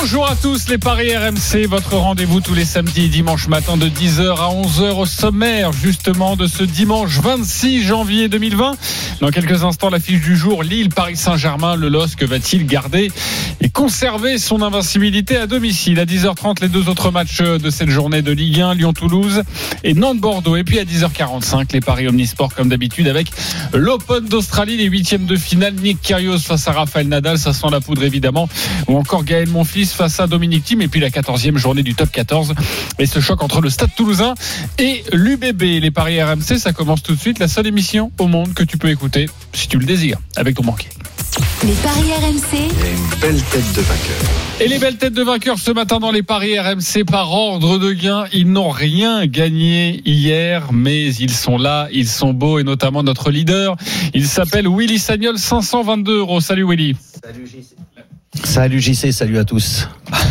Bonjour à tous les paris RMC, votre rendez-vous tous les samedis et dimanches matin de 10h à 11h au sommaire justement de ce dimanche 26 janvier 2020. Dans quelques instants, l'affiche du jour, Lille, Paris Saint-Germain, le LOSC va-t-il garder et conserver son invincibilité à domicile? À 10h30, les deux autres matchs de cette journée de Ligue 1, Lyon-Toulouse et Nantes-Bordeaux. Et puis à 10h45, les paris Omnisport comme d'habitude avec l'Open d'Australie, les huitièmes de finale, Nick Kyrgios face à Rafael Nadal, ça sent la poudre évidemment, ou encore Gaël Monfils face à Dominique Thiem et puis la 14e journée du top 14 et ce choc entre le Stade Toulousain et l'UBB. Les paris RMC, ça commence tout de suite, la seule émission au monde que tu peux écouter si tu le désires avec ton banquier. Les paris RMC, Et les belles têtes de vainqueurs ce matin dans les paris RMC par ordre de gain. Ils n'ont rien gagné hier, mais ils sont là, ils sont beaux et notamment notre leader. Il s'appelle Willy Sagnol, 522 euros. Salut Willy. Salut JC, salut à tous.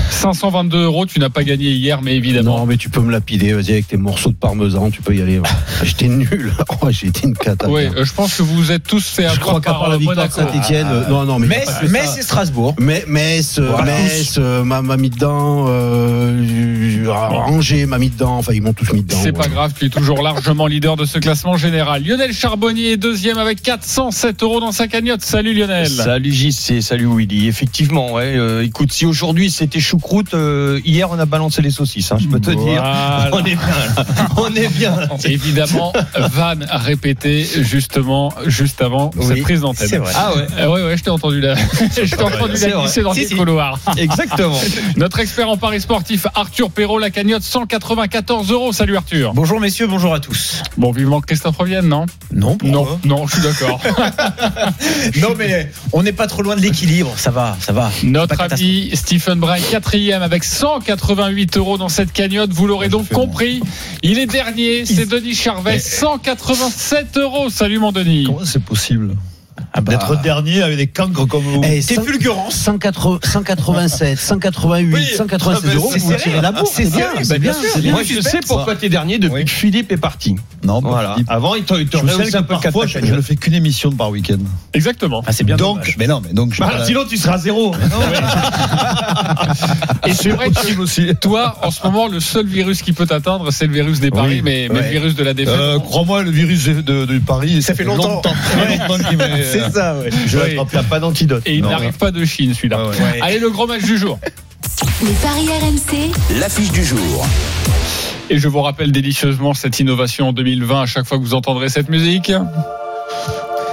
522 euros, tu n'as pas gagné hier, mais évidemment. Non, mais tu peux me lapider, vas-y, avec tes morceaux de parmesan, tu peux y aller. J'étais nul. Oh, J'ai été une cata. Oui, euh, je pense que vous vous êtes tous fait Je crois qu'à par part la euh, victoire de. Saint-Etienne, non, non, mais. Metz, et Strasbourg. Mais- Metz, euh, Voilà. Metz, euh, m'a m'a mis dedans, euh, Angers m'a mis dedans, enfin ils m'ont tous mis dedans. C'est ouais. pas grave, tu es toujours largement leader de ce classement général. Lionel Charbonnier est deuxième avec 407 euros dans sa cagnotte. Salut Lionel. Salut JC, salut Willy. Effectivement, ouais. euh, écoute, si aujourd'hui c'était choucroute, euh, hier on a balancé les saucisses. hein, je peux te dire. On est bien. Là. On est bien. là. Évidemment, Van répété justement juste avant cette prise d'antenne. C'est vrai. Ah ouais. Euh, ouais, ouais, je t'ai entendu là. je t'ai entendu C'est la vrai. glisser dans Si, les si. couloirs. Exactement. Notre expert en paris sportif, Arthur Perrault, la cagnotte 194 euros. Salut Arthur. Bonjour messieurs, bonjour à tous. Bon, vivement que Christophe revienne, non? Non, Non, non, je suis d'accord. non mais on n'est pas trop loin de l'équilibre, ça va, ça va. Notre ami Stephen Bryan, quatrième avec 188 euros dans cette cagnotte. Vous l'aurez donc compris. Il est dernier. C'est Denis Charvet, 187 euros. Salut mon Denis. Comment c'est possible? Ah bah, d'être dernier avec des cancres comme vous Eh, T'es cent- fulgurance. 180 187, 188, Oui, 196 euros, c'est vous tirez la bourse. C'est C'est bien, c'est bah, bien, bien sûr. c'est bien. Moi, je sais pourquoi t'es dernier depuis Oui. que Philippe est parti. Non, Voilà. Philippe. Avant, il te, que un peu le parfois, je, je ne fais qu'une émission par week-end. Exactement. Ah c'est bien donc, dommage. mais non, mais donc je. Bah, sinon, tu seras à zéro. Et c'est vrai que aussi. toi, en ce moment, le seul virus qui peut t'atteindre, c'est le virus des paris, Oui. mais, mais le Ouais. virus de la défaite. Euh, Crois-moi, le virus de, Paris, Ça fait longtemps. très longtemps qu'il m'est- C'est ça, ouais. Je n'y a pas d'antidote. Et il Non. n'arrive pas de Chine, celui-là. Ouais. Ouais. Allez, le gros match du jour. les paris RMC, L'affiche du jour. Et je vous rappelle délicieusement cette innovation en 2020 à chaque fois que vous entendrez cette musique.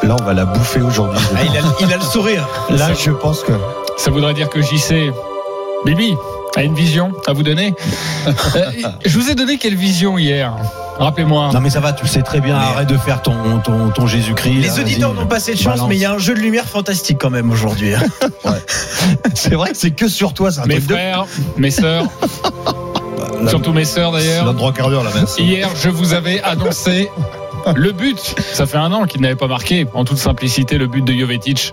Là, on va la bouffer aujourd'hui. Ah, il, a, il a le sourire. Là, je pense que. Ça voudrait dire que JC, Bibi, a une vision à vous donner. Euh, je vous ai donné quelle vision hier Rappelez-moi. Non mais ça va, tu le sais très bien, arrête de faire ton, ton, ton Jésus-Christ. Les là, auditeurs n'ont pas cette chance, Balance. mais il y a un jeu de lumière fantastique quand même aujourd'hui. hein. C'est vrai que c'est que sur toi, un Mes truc de. frères, mes sœurs, Là, surtout mes sœurs d'ailleurs. dans trois quarts d'heure, merci. Hier, je vous avais annoncé le but. Ça fait un an qu'il n'avait pas marqué, en toute simplicité, le but de Jovetic.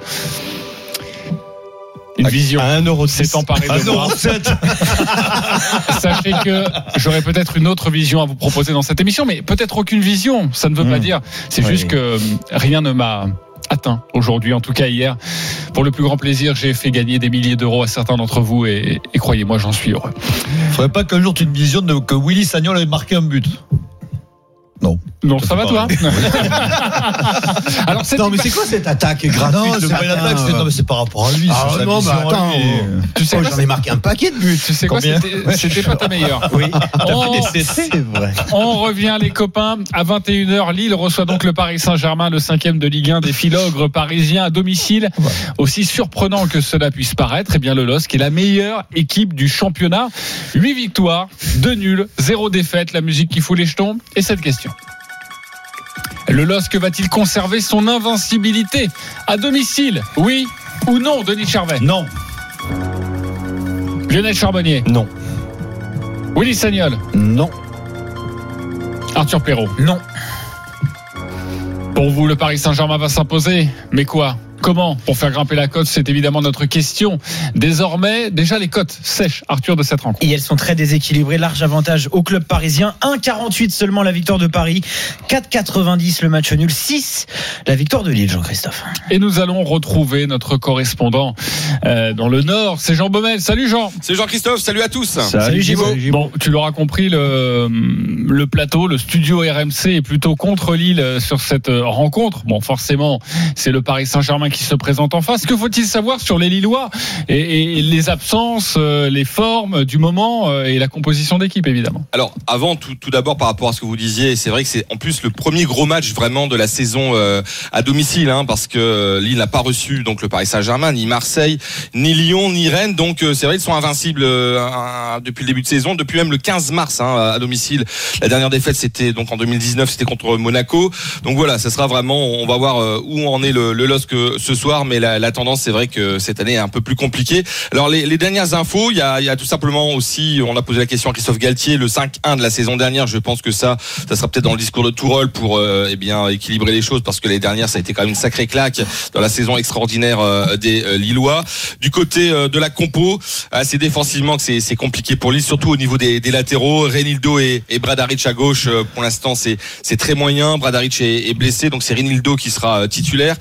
Une vision. À 1 euro s'est emparée de moi. 1,07 Sachez que j'aurais peut-être une autre vision à vous proposer dans cette émission, mais peut-être aucune vision. Ça ne veut pas Mm. dire. C'est Oui. juste que euh, rien ne m'a atteint aujourd'hui, en tout cas hier. Pour le plus grand plaisir, j'ai fait gagner des milliers d'euros à certains d'entre vous et, et croyez-moi, j'en suis heureux. Faudrait pas qu'un jour tu aies une vision de, que Willy Sagnol avait marqué un but. Non. Non, ça, Ça, va toi Alors, Non mais c'est quoi cette attaque gratuite Non, c'est pas une matin, attaque, c'est non, mais c'est par rapport à lui. Ah, non, mais vision à attends, lui. tu sais Oh, quoi, J'en ai marqué un paquet de buts. tu sais quoi, Combien c'était c'était pas ta meilleure. Oui, On, c'est vrai. on revient les copains à 21h. Lille reçoit donc le Paris Saint-Germain, le cinquième de Ligue 1 des Filogres parisiens à domicile. Aussi surprenant que cela puisse paraître, eh bien le LOSC est la meilleure équipe du championnat. 8 victoires, 2 nuls, 0 défaite. La musique qui fout les jetons et cette question. Le LOSC va-t-il conserver son invincibilité à domicile Oui ou non, Denis Charvet Non. Lionel Charbonnier Non. Willy Sagnol Non. Arthur Perrault Non. Pour vous, le Paris Saint-Germain va s'imposer. Mais quoi? Comment pour faire grimper la cote C'est évidemment notre question. Désormais, déjà les cotes sèches, Arthur, de cette rencontre. Et elles sont très déséquilibrées. Large avantage au club parisien. 1,48 seulement la victoire de Paris. 4,90 le match nul. 6 la victoire de Lille, Jean-Christophe. Et nous allons retrouver notre correspondant euh, dans le Nord. C'est Jean Baumel. Salut Jean. C'est Jean-Christophe. Salut à tous. Salut, Gibo. Bon, tu l'auras compris, le, le plateau, le studio RMC est plutôt contre Lille sur cette rencontre. Bon, forcément, c'est le Paris Saint-Germain qui se présente en face. Que faut-il savoir sur les Lillois et, et les absences, euh, les formes du moment euh, et la composition d'équipe, évidemment Alors, avant, tout, tout d'abord, par rapport à ce que vous disiez, c'est vrai que c'est en plus le premier gros match vraiment de la saison euh, à domicile, hein, parce que Lille n'a pas reçu donc le Paris Saint-Germain, ni Marseille, ni Lyon, ni Rennes. Donc, c'est vrai, ils sont invincibles depuis le début de saison, depuis même le 15 mars hein, à domicile. La dernière défaite, c'était donc en 2019, c'était contre Monaco. Donc voilà, ça sera vraiment, on va voir où en est le, le LOSC ce soir, mais la, la tendance, c'est vrai que cette année est un peu plus compliquée. Alors les, les dernières infos, il y, a, il y a, tout simplement aussi, on a posé la question à Christophe Galtier, le 5-1 de la saison dernière. Je pense que ça, ça sera peut-être dans le discours de Tourol pour euh, eh bien équilibrer les choses, parce que les dernières, ça a été quand même une sacrée claque dans la saison extraordinaire euh, des euh, Lillois. Du côté de la compo, c'est défensivement que c'est compliqué pour Lille, surtout au niveau des, des latéraux. Renildo et, et Bradaric à gauche, pour l'instant, c'est très moyen. Bradaric est, est blessé, donc c'est Renildo qui sera titulaire.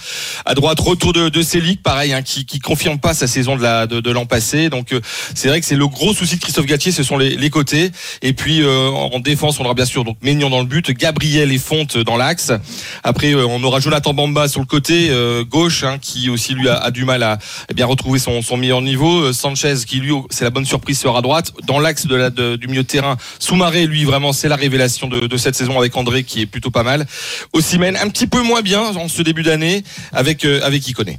À droite, retour de, de Célic, pareil, hein, qui, qui confirme pas sa saison de la de, de l'an passé. Donc euh, c'est vrai que c'est le gros souci de Christophe Galtier, ce sont les, les côtés. Et puis euh, en défense, on aura bien sûr donc Maignan dans le but, Gabriel et Fonte dans l'axe. Après, euh, on aura Jonathan Bamba sur le côté gauche, hein, qui aussi lui a, a, du mal à eh bien retrouver son, son meilleur niveau. Sanchez, qui lui, c'est la bonne surprise, sera à droite. Dans l'axe de la, du milieu de terrain, Soumaré, lui vraiment, c'est la révélation de, de, cette saison avec André, qui est plutôt pas mal. Ossimène, un petit peu moins bien en ce début d'année avec avec Iconé.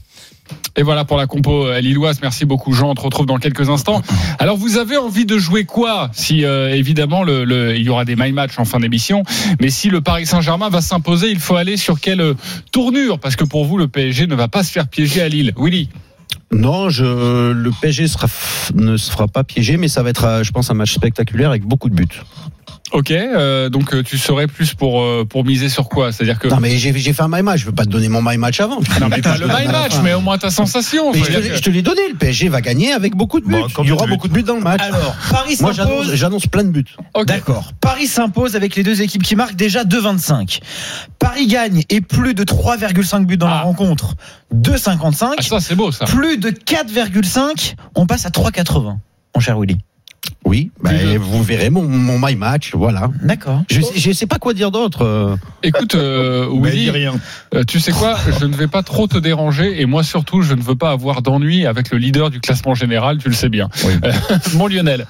Et voilà pour la compo euh, lilloise. Merci beaucoup Jean. On te retrouve dans quelques instants. Alors vous avez envie de jouer quoi Si euh, évidemment le, le, il y aura des my match en fin d'émission, mais si le Paris Saint-Germain va s'imposer, il faut aller sur quelle euh, tournure? Parce que pour vous le PSG ne va pas se faire piéger à Lille. Willy. Non, je, le PSG sera, ne se fera pas piéger, mais ça va être, je pense, un match spectaculaire avec beaucoup de buts. Ok, euh, donc tu serais plus pour euh, pour miser sur quoi? C'est-à-dire que non mais j'ai j'ai fait un my match, je veux pas te donner mon my match avant. Non mais pas le my match, mais au moins ta sensation. Mais je, te, je te l'ai donné, le PSG va gagner avec beaucoup de buts. Bon, Il y aura beaucoup de buts dans le match. Alors Paris Moi j'annonce, j'annonce plein de buts. Okay. D'accord. Paris s'impose avec les deux équipes qui marquent déjà 2,25. Paris gagne et plus de 3,5 buts dans ah. la rencontre, 2,55. Ah, ça c'est beau ça. Plus de 4,5, on passe à 3,80. Mon cher Willy. Oui, bah, vous verrez mon, mon my match, voilà. D'accord. Je, je sais pas quoi dire d'autre. Écoute, euh, Willy, rien. Euh, tu sais quoi Je ne vais pas trop te déranger et moi surtout, je ne veux pas avoir d'ennui avec le leader du classement général. Tu le sais bien, oui. euh, mon Lionel.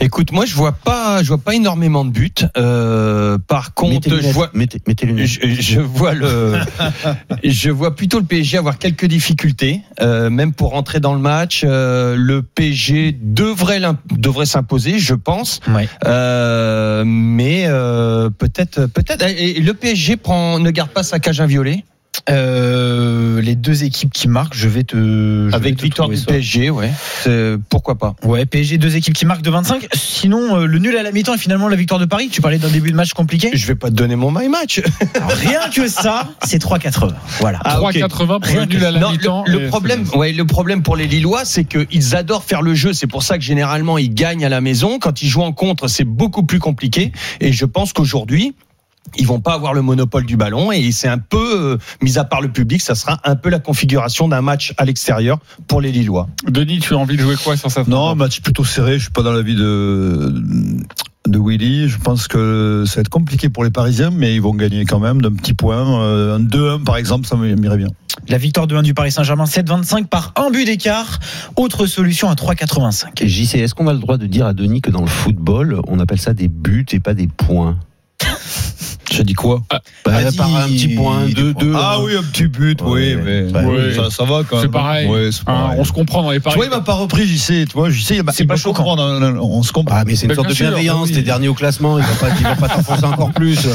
Écoute, moi je vois pas, je vois pas énormément de buts. Euh, par contre, mettez je vois, mettez, mettez les je, je, vois le, je vois plutôt le PSG avoir quelques difficultés, euh, même pour rentrer dans le match. Euh, le PSG devrait devrait s'imposer, je pense. Ouais. Euh, mais euh, peut-être, peut-être. Et le PSG prend, ne garde pas sa cage inviolée. Euh, les deux équipes qui marquent, je vais te. Je Avec vais te victoire du ça. PSG, ouais. Pourquoi pas Ouais, PSG, deux équipes qui marquent de 25. Sinon, euh, le nul à la mi-temps et finalement la victoire de Paris. Tu parlais d'un début de match compliqué. Je vais pas te donner mon my match. Alors, rien que ça, c'est 3,80. Voilà. Ah, 3,80 okay. pour rien le nul à la mi-temps. Le, le problème, ouais, le problème pour les Lillois, c'est qu'ils adorent faire le jeu. C'est pour ça que généralement ils gagnent à la maison. Quand ils jouent en contre, c'est beaucoup plus compliqué. Et je pense qu'aujourd'hui, ils vont pas avoir le monopole du ballon et c'est un peu, euh, mis à part le public, ça sera un peu la configuration d'un match à l'extérieur pour les Lillois. Denis, tu as envie de jouer quoi sur cette Non, match plutôt serré. Je suis pas dans la vie de de Willy. Je pense que ça va être compliqué pour les Parisiens, mais ils vont gagner quand même d'un petit point. Euh, un 2-1 par exemple, ça m'irait bien. La victoire de 1 du Paris Saint-Germain, 7-25 par un but d'écart. Autre solution à 3,85. JC, est-ce qu'on a le droit de dire à Denis que dans le football, on appelle ça des buts et pas des points? J'ai dit quoi bah, bah, Par un petit point, 2 2 Ah oui, un petit but, oui, mais bah, oui. Ça, ça, va quand même. C'est pareil. Ouais, pareil. on se comprend dans les paris. Tu vois, il m'a pas repris, j'y sais. Tu vois, j'y sais. C'est pas choquant. On se comprend. Ah, mais c'est une sorte de bienveillance. T'es dernier au classement. Il va pas, il va pas t'enfoncer encore plus.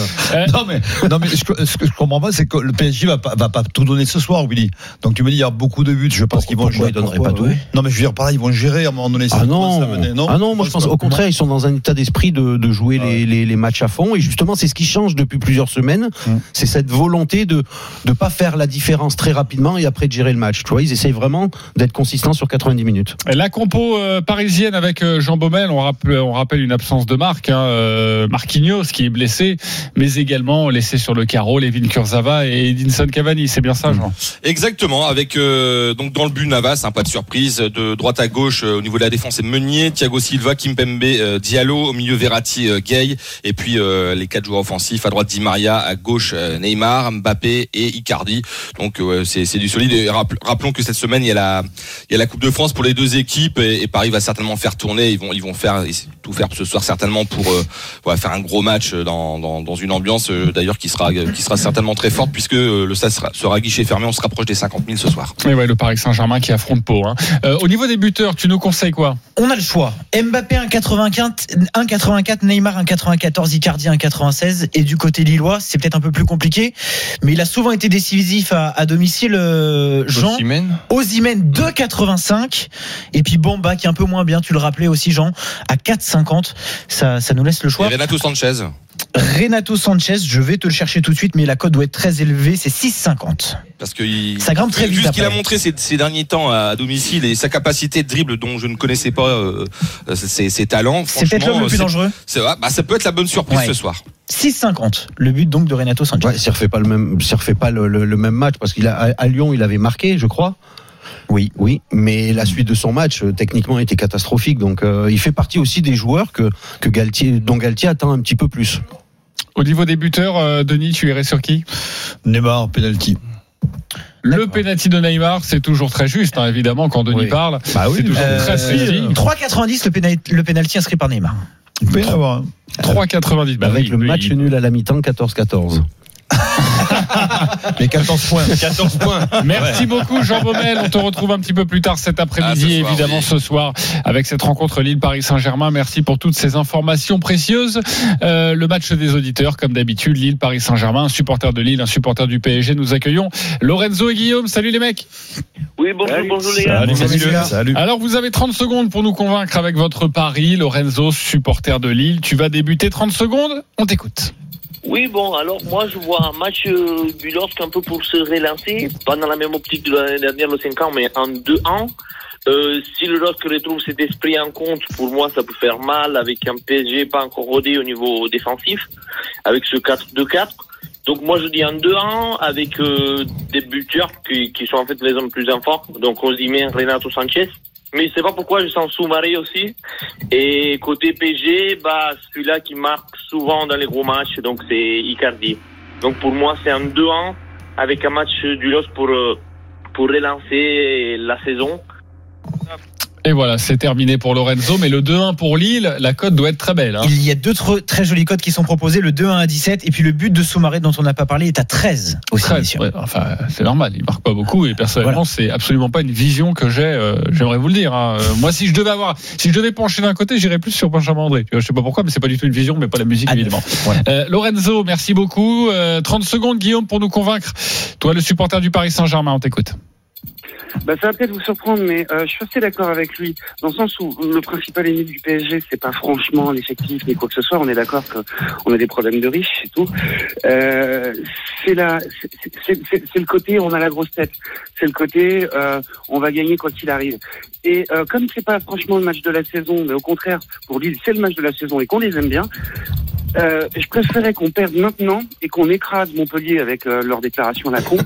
non, mais, non, mais ce que, ce que je comprends pas, c'est que le PSG va pas, va pas tout donner ce soir, Willy. Donc tu me dis, il y a beaucoup de buts. Je pense qu'ils vont jouer. Ils donneraient pas tout. Non, mais je veux dire, pareil, ils vont gérer à un moment donné. Ah non. Ah non, moi je pense au contraire, ils sont dans un état d'esprit de jouer les matchs à fond. Et justement, c'est ce qui change depuis plusieurs semaines. Mm. C'est cette volonté de ne pas faire la différence très rapidement et après de gérer le match. Tu vois, ils essayent vraiment d'être consistants sur 90 minutes. La compo euh, parisienne avec euh, Jean Baumel, on rappelle, on rappelle une absence de marque, hein, euh, Marquinhos qui est blessé, mais également laissé sur le carreau Levin Kurzava et Edinson Cavani. C'est bien ça, Jean? Exactement, avec euh, donc dans le but Navas, hein, pas de surprise, de droite à gauche euh, au niveau de la défense c'est Meunier, Thiago Silva, Kimpembe, euh, Diallo, au milieu Verratti, euh, Gay, et puis euh, les quatre joueurs offensifs à droite Di Maria, à gauche euh, Neymar, Mbappé et Icardi. Donc euh, c'est c'est du solide. Et rappelons que cette semaine il y a la il y a la Coupe de France pour les deux équipes et, et Paris va certainement faire tourner. Ils vont ils vont faire tout faire ce soir certainement pour euh, voilà, faire un gros match dans, dans, dans une ambiance euh, d'ailleurs qui sera qui sera certainement très forte puisque euh, le stade sera, sera guichet fermé. On se rapproche des 50 000 ce soir. Et ouais, le Paris Saint-Germain qui affronte Pau. hein. Euh, au niveau des buteurs, tu nous conseilles quoi? On a le choix. Mbappé 1,84, 1,84, Neymar 1,94, Icardi 1,96. Et du côté lillois, c'est peut-être un peu plus compliqué, mais il a souvent été décisif à, à domicile. euh, Jean Osimhen. Osimhen 2,85 et puis Bamba qui est un peu moins bien. Tu le rappelais aussi, Jean, à 4,50. Ça, ça nous laisse le Et choix. Renato Sanchez. Renato Sanchez, je vais te le chercher tout de suite, mais la cote doit être très élevée. C'est 6,50. Parce que il- Ça grimpe très vu vite ce qu'il a montré ces, ces derniers temps à domicile et sa capacité de dribble dont je ne connaissais pas euh, ses, ses talents. C'est peut-être l'homme le plus dangereux. c'est- ah, bah, ça peut être la bonne surprise Ouais. ce soir. 6,50. Le but donc de Renato Sanchez. Ouais, s'il refait pas le même, refait pas le, le- le même match parce qu'il a à, Lyon, il avait marqué, je crois. Oui. Oui, mais la suite de son match, euh, techniquement, était catastrophique. Donc, euh, il fait partie aussi des joueurs que, que Galtier, dont Galtier attend un petit peu plus. Au niveau des buteurs, euh, Denis, tu irais sur qui? Neymar, penalty. Le penalty de Neymar, c'est toujours très juste, hein, évidemment, quand Denis Oui. parle. Bah oui, c'est toujours Euh, très précis. 3,90 le pénalty, le penalty inscrit par Neymar. Il peut y en avoir. un. 3,90. Bah avec oui, le match nul à la mi-temps, 14-14. Mais 14 points. 14 points. Merci beaucoup Jean Baumel. On te retrouve un petit peu plus tard cet Ah, après-midi, ce soir, évidemment oui. ce soir, avec cette rencontre Lille-Paris Saint-Germain. Merci pour toutes ces informations précieuses. Euh, le match des auditeurs, comme d'habitude, Lille-Paris Saint-Germain, un supporter de Lille, un supporter du PSG. Nous accueillons Lorenzo et Guillaume. Salut les mecs. Oui, bonjour, bonjour les gars. Salut, Salut, messieurs. gars. Salut. Alors vous avez 30 secondes pour nous convaincre avec votre pari. Lorenzo, supporter de Lille, tu vas débuter 30 secondes. On t'écoute. Oui, bon, alors moi je vois un match euh, du LOSC un peu pour se relancer, pas dans la même optique de l'année dernière, le 5 ans, mais en 2-1. Euh, si le LOSC retrouve cet esprit en compte, pour moi ça peut faire mal avec un PSG pas encore rodé au niveau défensif, avec ce 4-2-4. Donc moi je dis en 2-1 avec euh, des buteurs qui, qui sont en fait les hommes plus en forme, donc Osimhen, Renato Sanchez. Mais sais pas pourquoi je sens Soumaré aussi. Et côté PG, bah celui-là qui marque souvent dans les gros matchs, donc c'est Icardi. Donc pour moi c'est un 2-1 avec un match du LOS pour euh, pour relancer la saison. Et voilà, c'est terminé pour Lorenzo. Mais le 2-1 pour Lille, la cote doit être très belle. hein. Il y a deux très jolis codes qui sont proposés, le 2-1 à 17 et puis le but de Soumaré dont on n'a pas parlé est à 13 aussi. 13, messieurs. ouais, enfin, c'est normal, il marque pas beaucoup et personnellement, c'est absolument pas une vision que j'ai. euh, J'aimerais vous le dire. hein. Euh, Moi, si je devais avoir, si je devais pencher d'un côté, j'irais plus sur Benjamin André. Je sais pas pourquoi, mais c'est pas du tout une vision, mais pas la musique À évidemment. Voilà. Euh, Lorenzo, merci beaucoup. Euh, 30 secondes, Guillaume, pour nous convaincre. Toi, le supporter du Paris Saint-Germain, on t'écoute. Bah, ça va peut-être vous surprendre, mais euh, je suis assez d'accord avec lui, dans le sens où le principal ennemi du PSG, c'est pas franchement l'effectif ni quoi que ce soit. On est d'accord qu'on a des problèmes de riches et tout. Euh, c'est c'est- c'est le côté on a la grosse tête. C'est le côté euh, on va gagner quoi qu'il arrive. Et euh, comme c'est pas franchement le match de la saison, mais au contraire pour Lille c'est le match de la saison et qu'on les aime bien. Euh, je préférais qu'on perde maintenant et qu'on écrase Montpellier avec euh, leur déclaration à la con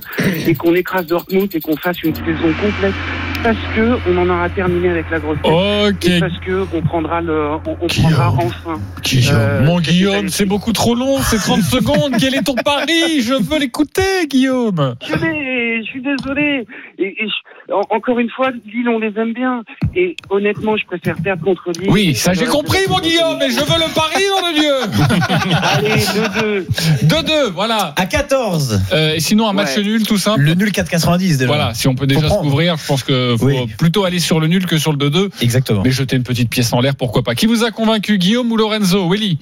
et qu'on écrase Dortmund et qu'on fasse une saison complète parce que on en aura terminé avec la grosse tête Ok. et parce que on prendra le on, on prendra enfin Guillaume. Euh, Mon c'est Guillaume, c'est beaucoup trop long, c'est 30 secondes. Quel est ton pari? Je veux l'écouter, Guillaume. je l'ai, je suis désolé et, et je- en- encore une fois Lille on les aime bien et honnêtement je préfère perdre contre Lille Oui, ça j'ai compris, mon Guillaume, mais je veux le pari, nom de Dieu. allez 2-2 2-2, voilà. À 14, Euh, et sinon, un match Ouais. nul, tout simple. le nul 4,90 déjà. Voilà, si on peut déjà se couvrir, je pense que faut Oui. plutôt aller sur le nul que sur le 2-2. Exactement. Mais jeter une petite pièce en l'air, pourquoi pas. Qui vous a convaincu, Guillaume ou Lorenzo Willy?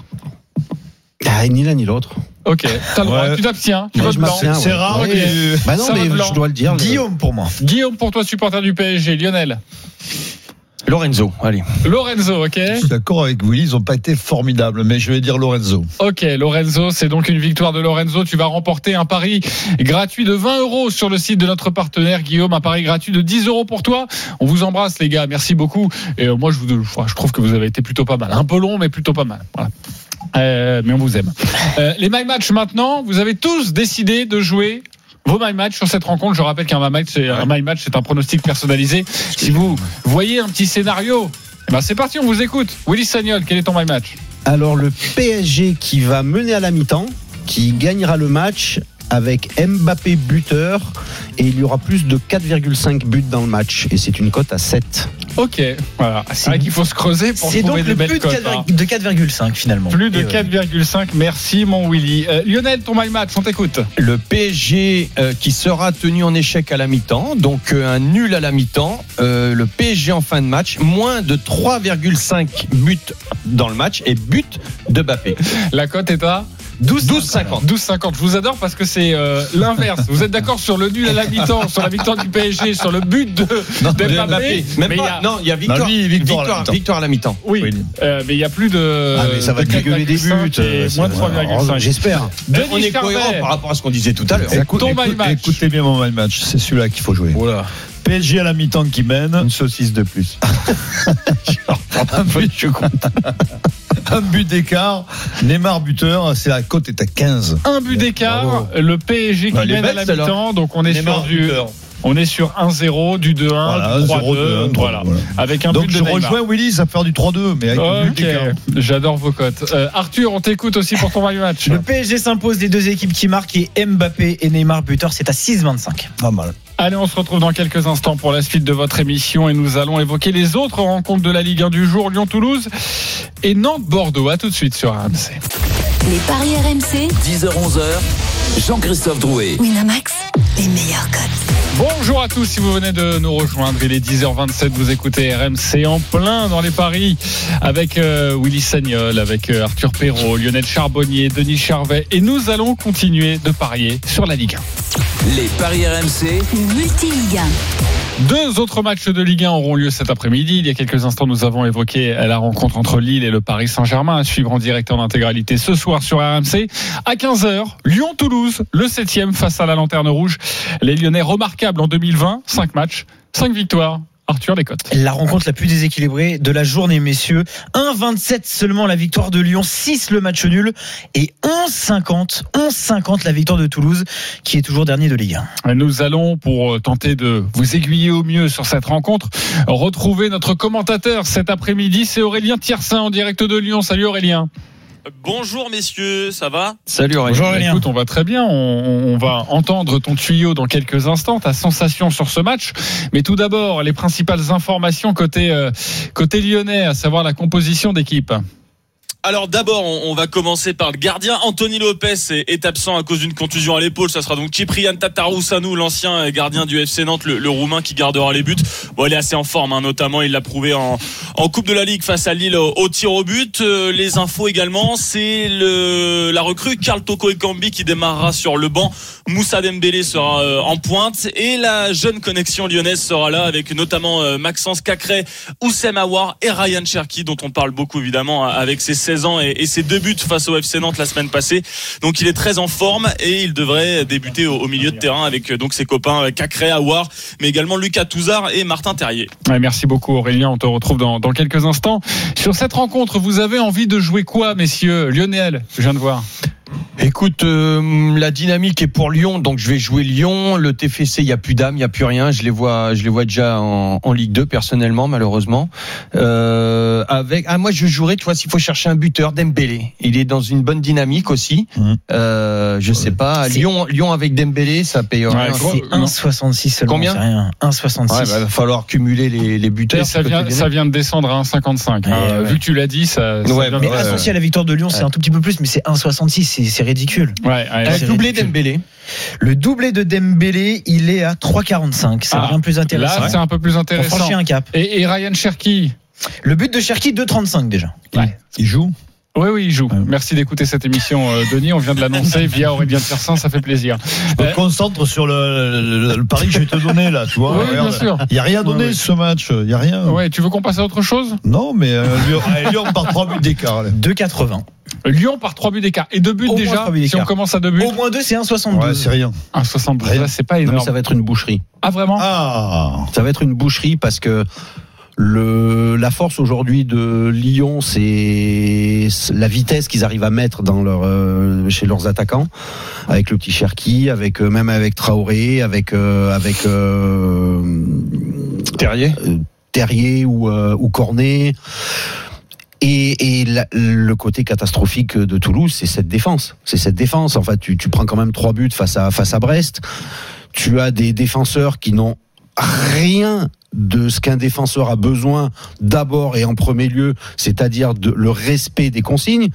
Ah, ni l'un ni l'autre. Ok, t'as le droit, Ouais. tu t'abstiens, tu votes blanc. C'est ouais. rare Ouais. que- Bah non, Ça mais je dois le dire. Guillaume pour moi. Guillaume, pour toi, supporter du PSG, Lionel. Lorenzo, allez. Lorenzo, ok Je suis d'accord avec Willy, ils n'ont pas été formidables, mais je vais dire Lorenzo. Ok, Lorenzo, c'est donc une victoire de Lorenzo. Tu vas remporter un pari gratuit de 20 euros sur le site de notre partenaire Guillaume, un pari gratuit de 10 euros pour toi. On vous embrasse les gars, merci beaucoup. Et euh, moi je, vous, je trouve que vous avez été plutôt pas mal, un peu long mais plutôt pas mal. Voilà. Euh, mais on vous aime. Euh, les My Match maintenant, vous avez tous décidé de jouer vos My Match sur cette rencontre. Je rappelle qu'un My Match, c'est un pronostic personnalisé. Si vous voyez un petit scénario, eh ben c'est parti, on vous écoute. Willy Sagnol, quel est ton My Match? Alors le PSG qui va mener à la mi-temps, qui gagnera le match avec Mbappé buteur et il y aura plus de 4,5 buts dans le match et c'est une cote à 7. Ok, voilà. C'est vrai qu'il faut se creuser pour trouver donc des le belles plus de cotes. hein. 4 de 4,5 finalement. Plus de Et, euh, 4,5. Merci, mon Willy. Euh, Lionel, ton my match, on t'écoute. Le PSG euh, qui sera tenu en échec à la mi-temps, donc euh, un nul à la mi-temps. Euh, le PSG en fin de match, moins de 3,5 buts dans le match et but de Mbappé. La cote est à 12,50. 12,50. Je vous adore parce que c'est euh, l'inverse. Vous êtes d'accord sur le nul à la mi-temps, sur la victoire du PSG, sur le but de, Non, de de Mbappé. Mbappé. Même mais il y pas. a- Non, il y a victoire, Non, lui, victoire à la victoire, à la mi-temps. Oui, euh, mais il y a plus de. Ah mais ça va de dégueuler des 4,5 buts. euh, Moins de c'est- 3,5. J'espère. On est Charvet. cohérent par rapport à ce qu'on disait tout à l'heure. Écoute- écoute- match. Écoutez bien mon match, c'est celui-là qu'il faut jouer. PSG à la mi-temps qui mène. Une saucisse de plus. je compte. Un but d'écart. Neymar buteur, c'est la cote est à 15. Un but d'écart, le PSG qui Bah, mène à la mi-temps, donc on est Neymar sur du, buteur. On est sur 1-0, du 2-1, Voilà, du 3-2, 0, 2, voilà, avec un Donc but de je Neymar. rejoins Willy, ça va faire du 3-2, mais avec un but j'adore vos cotes. Euh, Arthur, on t'écoute aussi pour ton match. Le PSG s'impose des deux équipes qui marquent et Mbappé et Neymar buteur, c'est à 6,25. Pas mal. Allez, on se retrouve dans quelques instants pour la suite de votre émission et nous allons évoquer les autres rencontres de la Ligue 1 du jour, Lyon-Toulouse et Nantes-Bordeaux. À tout de suite sur RMC. Les paris RMC, 10h-11h, Jean-Christophe Drouet. Winamax, les meilleurs. Bonjour à tous, si vous venez de nous rejoindre, il est 10h27, vous écoutez RMC en plein dans les paris avec euh, Willy Sagnol, avec euh, Arthur Perrault, Lionel Charbonnier, Denis Charvet et nous allons continuer de parier sur la Ligue 1. Les paris RMC, Le 1. Deux autres matchs de Ligue 1 auront lieu cet après-midi. Il y a quelques instants, nous avons évoqué la rencontre entre Lille et le Paris Saint-Germain à suivre en direct en intégralité ce soir sur RMC. À 15h, Lyon-Toulouse, le 7 face à la Lanterne Rouge. Les Lyonnais remarquables en 2020, 5 matchs, 5 victoires. Arthur, les cotes. La rencontre la plus déséquilibrée de la journée, messieurs. 1,27 seulement la victoire de Lyon, 6 le match nul et 11,50, 11,50 la victoire de Toulouse, qui est toujours dernier de Ligue 1. Nous allons, pour euh, tenter de vous aiguiller au mieux sur cette rencontre, retrouver notre commentateur cet après-midi. C'est Aurélien Tiersin en direct de Lyon. Salut Aurélien. Bonjour messieurs, ça va? Salut Aurélien. Bonjour Aurélien. Écoute, on va très bien. On, on va entendre ton tuyau dans quelques instants, ta sensation sur ce match. Mais tout d'abord, les principales informations côté, euh, côté lyonnais, à savoir la composition d'équipe. Alors d'abord, on, va commencer par le gardien. Anthony Lopez est, absent à cause d'une contusion à l'épaule. Ça sera donc Ciprian Tatarusanu, l'ancien gardien du FC Nantes, le, le roumain qui gardera les buts. Bon, il est assez en forme, hein, notamment il l'a prouvé en, en Coupe de la Ligue face à Lille au, au tir au but. Euh, les infos également, c'est la recrue Karl Toko Ekambi qui démarrera sur le banc. Moussa Dembélé sera euh, en pointe et la jeune connexion lyonnaise sera là avec notamment euh, Maxence Cacré, Oussem Aouar et Ryan Cherki dont on parle beaucoup évidemment avec ses 16 ans et, ses deux buts face au FC Nantes la semaine passée. Donc il est très en forme et il devrait débuter au, milieu de terrain avec euh, donc ses copains euh, Cacré, Aouar, mais également Lucas Touzard et Martin Terrier. Merci beaucoup Aurélien. On te retrouve dans, dans quelques instants. Sur cette rencontre, vous avez envie de jouer quoi, messieurs? Lionel, je viens de voir. Écoute, euh, la dynamique est pour Lyon, donc je vais jouer Lyon. Le TFC, il y a plus d'âme, il y a plus rien. Je les vois, je les vois déjà en, en Ligue 2 personnellement, malheureusement. Euh, avec, ah moi je jouerais, tu vois, s'il faut chercher un buteur, Dembélé. Il est dans une bonne dynamique aussi. Mhm. Euh, je sais pas, Lyon, Lyon avec Dembélé, ça paye rien. Ouais, gros- C'est 1,66 seulement. Combien c'est rien. 1,66. Ouais, bah, va falloir cumuler les, les buteurs. Et ça vient, lyonnais. ça vient de descendre à 1,55. Ouais, hein. ouais. Vu que tu l'as dit, ça. ça Ouais, Mais ouais, associé à la victoire de Lyon, c'est Ouais. un tout petit peu plus, mais c'est 1,66, c'est c'est ridicule. Ouais, ouais, Avec c'est doublé ridicule. Dembélé. Le doublé de Dembélé, il est à 3,45. C'est Ah, bien plus intéressant. Là, c'est un peu plus On intéressant. franchit un cap. Et, et Ryan Cherky Le but de Cherki, 2,35 déjà. Il joue Oui, oui, il joue. Merci d'écouter cette émission, euh, Denis. On vient de l'annoncer via Aurélien Tiersin, ça fait plaisir. Je me concentre sur le, le- le pari que je vais te donner là, tu vois. Oui, bien sûr. Il n'y a rien donné Oui, oui. ce match, il n'y a rien. Ouais, tu veux qu'on passe à autre chose? Non, mais euh, Lyon, allez, Lyon par 3 buts d'écart. allez. 2,80. Lyon par 3 buts d'écart. Et 2 buts Au déjà, buts si on commence à 2 buts. Au moins 2, c'est 1,72. Ouais, c'est rien. 1,72, Rien. là, c'est pas Non, mais énorme. ça va être une boucherie. Ah, vraiment? Ah Ça va être une boucherie parce que le, la force aujourd'hui de Lyon, c'est la vitesse qu'ils arrivent à mettre dans leur, euh, chez leurs attaquants, avec le petit Cherki, avec euh, même avec Traoré, avec euh, avec euh, Terrier. euh, Terrier ou, euh, ou Cornet. Et, et la- le côté catastrophique de Toulouse, c'est cette défense. C'est cette défense. En fait, tu, tu prends quand même trois buts face à face à Brest. Tu as des défenseurs qui n'ont rien de ce qu'un défenseur a besoin d'abord et en premier lieu, c'est-à-dire le respect des consignes,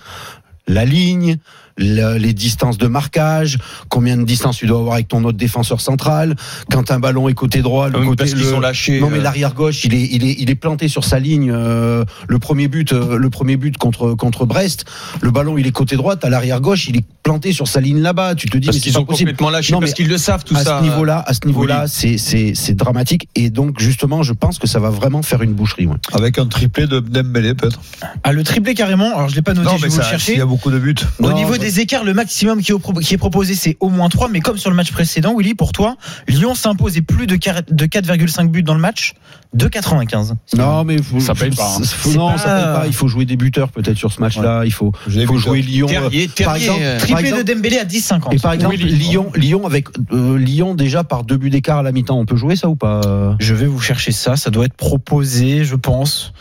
la ligne, les distances de marquage, combien de distance tu dois avoir avec ton autre défenseur central, quand un ballon est côté droit, le Ah oui, côté parce qu'ils le- ont lâché, Non mais euh, l'arrière gauche, il est il est il est planté sur sa ligne euh, le premier but euh, le premier but contre contre Brest, le ballon il est côté droite, à l'arrière gauche, il est planté sur sa ligne là-bas, tu te dis Parce mais qu'ils pas ont possible. complètement lâché, Non, parce mais qu'ils le savent, tout à ça. ce niveau-là, à ce niveau-là, Oui. c'est c'est c'est dramatique et donc justement, je pense que ça va vraiment faire une boucherie. ouais. Avec un triplé de Dembélé peut-être. Ah, le triplé carrément. Alors, je l'ai pas noté, Non, je mais vais vous ça, le s'il y chercher. a beaucoup de buts. Au Non, niveau des écarts, le maximum qui est, pro- qui est proposé, c'est au moins 3. Mais comme sur le match précédent, Willy, pour toi, Lyon s'impose et plus de quar- de 4,5 buts dans le match, 2,95. Non, mais faut- Ça paye pas, hein. faut- non, pas- ça paye pas. Il faut jouer des buteurs peut-être sur ce match-là. Il faut, faut jouer. Lyon. Terrier, euh, par exemple, euh, par Triplé exemple- de Dembélé à 10,50. et par exemple, Oui, Lyon, Lyon avec euh, Lyon déjà par deux buts d'écart à la mi-temps, on peut jouer ça ou pas? Je vais vous chercher ça. Ça doit être proposé, je pense.